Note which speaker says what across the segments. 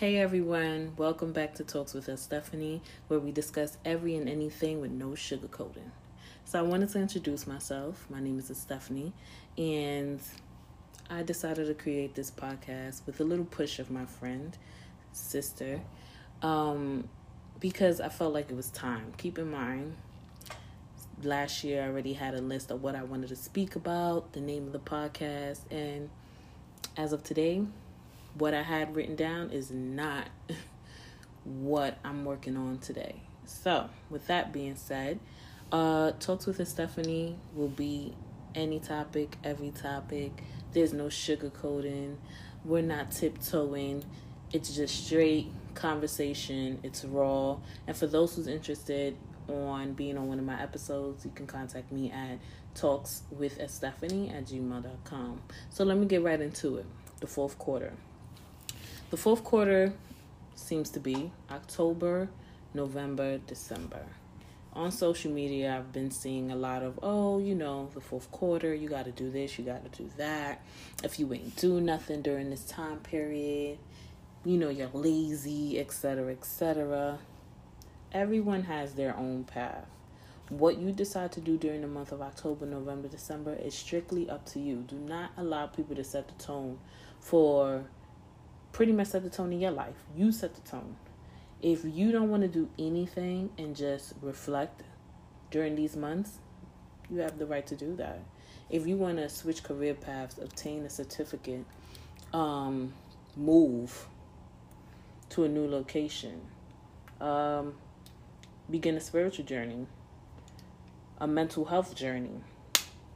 Speaker 1: Hey everyone, welcome back to Talks with us, Stephanie, where we discuss every and anything with no sugarcoating. So, I wanted to introduce myself. My name is Stephanie, and I decided to create this podcast with a little push of my friend, sister, um, because I felt like it was time. Keep in mind, last year I already had a list of what I wanted to speak about, the name of the podcast, and as of today, what I had written down is not what I'm working on today. So, with that being said, uh, Talks with Stephanie will be any topic, every topic. There's no sugarcoating. We're not tiptoeing. It's just straight conversation. It's raw. And for those who's interested on being on one of my episodes, you can contact me at talks with Stephanie at gmail.com. So let me get right into it. The fourth quarter. The fourth quarter seems to be October, November, December. On social media, I've been seeing a lot of, oh, you know, the fourth quarter, you got to do this, you got to do that. If you ain't do nothing during this time period, you know, you're lazy, etc., etc. Everyone has their own path. What you decide to do during the month of October, November, December is strictly up to you. Do not allow people to set the tone for pretty much set the tone in your life. You set the tone. If you don't want to do anything and just reflect during these months, you have the right to do that. If you want to switch career paths, obtain a certificate, um, move to a new location, um, begin a spiritual journey, a mental health journey,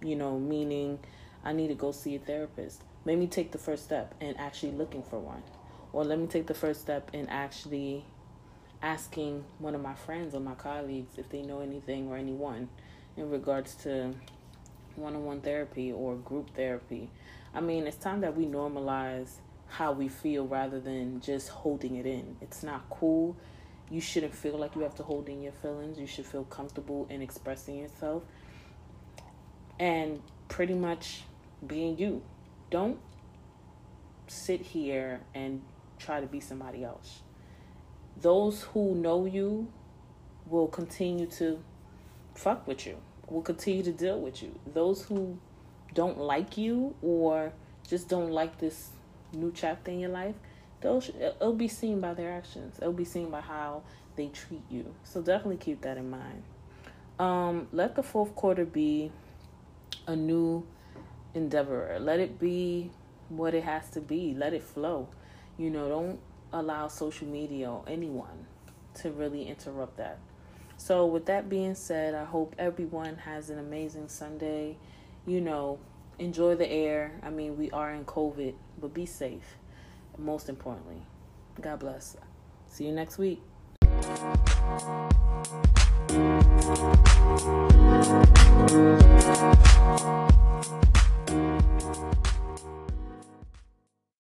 Speaker 1: you know, meaning I need to go see a therapist let me take the first step in actually looking for one. Or let me take the first step in actually asking one of my friends or my colleagues if they know anything or anyone in regards to one on one therapy or group therapy. I mean, it's time that we normalize how we feel rather than just holding it in. It's not cool. You shouldn't feel like you have to hold in your feelings. You should feel comfortable in expressing yourself and pretty much being you. Don't sit here and try to be somebody else. Those who know you will continue to fuck with you, will continue to deal with you. Those who don't like you or just don't like this new chapter in your life, those it'll be seen by their actions. It'll be seen by how they treat you. So definitely keep that in mind. Um, let the fourth quarter be a new endeavor. Let it be what it has to be. Let it flow. You know, don't allow social media or anyone to really interrupt that. So, with that being said, I hope everyone has an amazing Sunday. You know, enjoy the air. I mean, we are in COVID, but be safe. Most importantly, God bless. See you next week.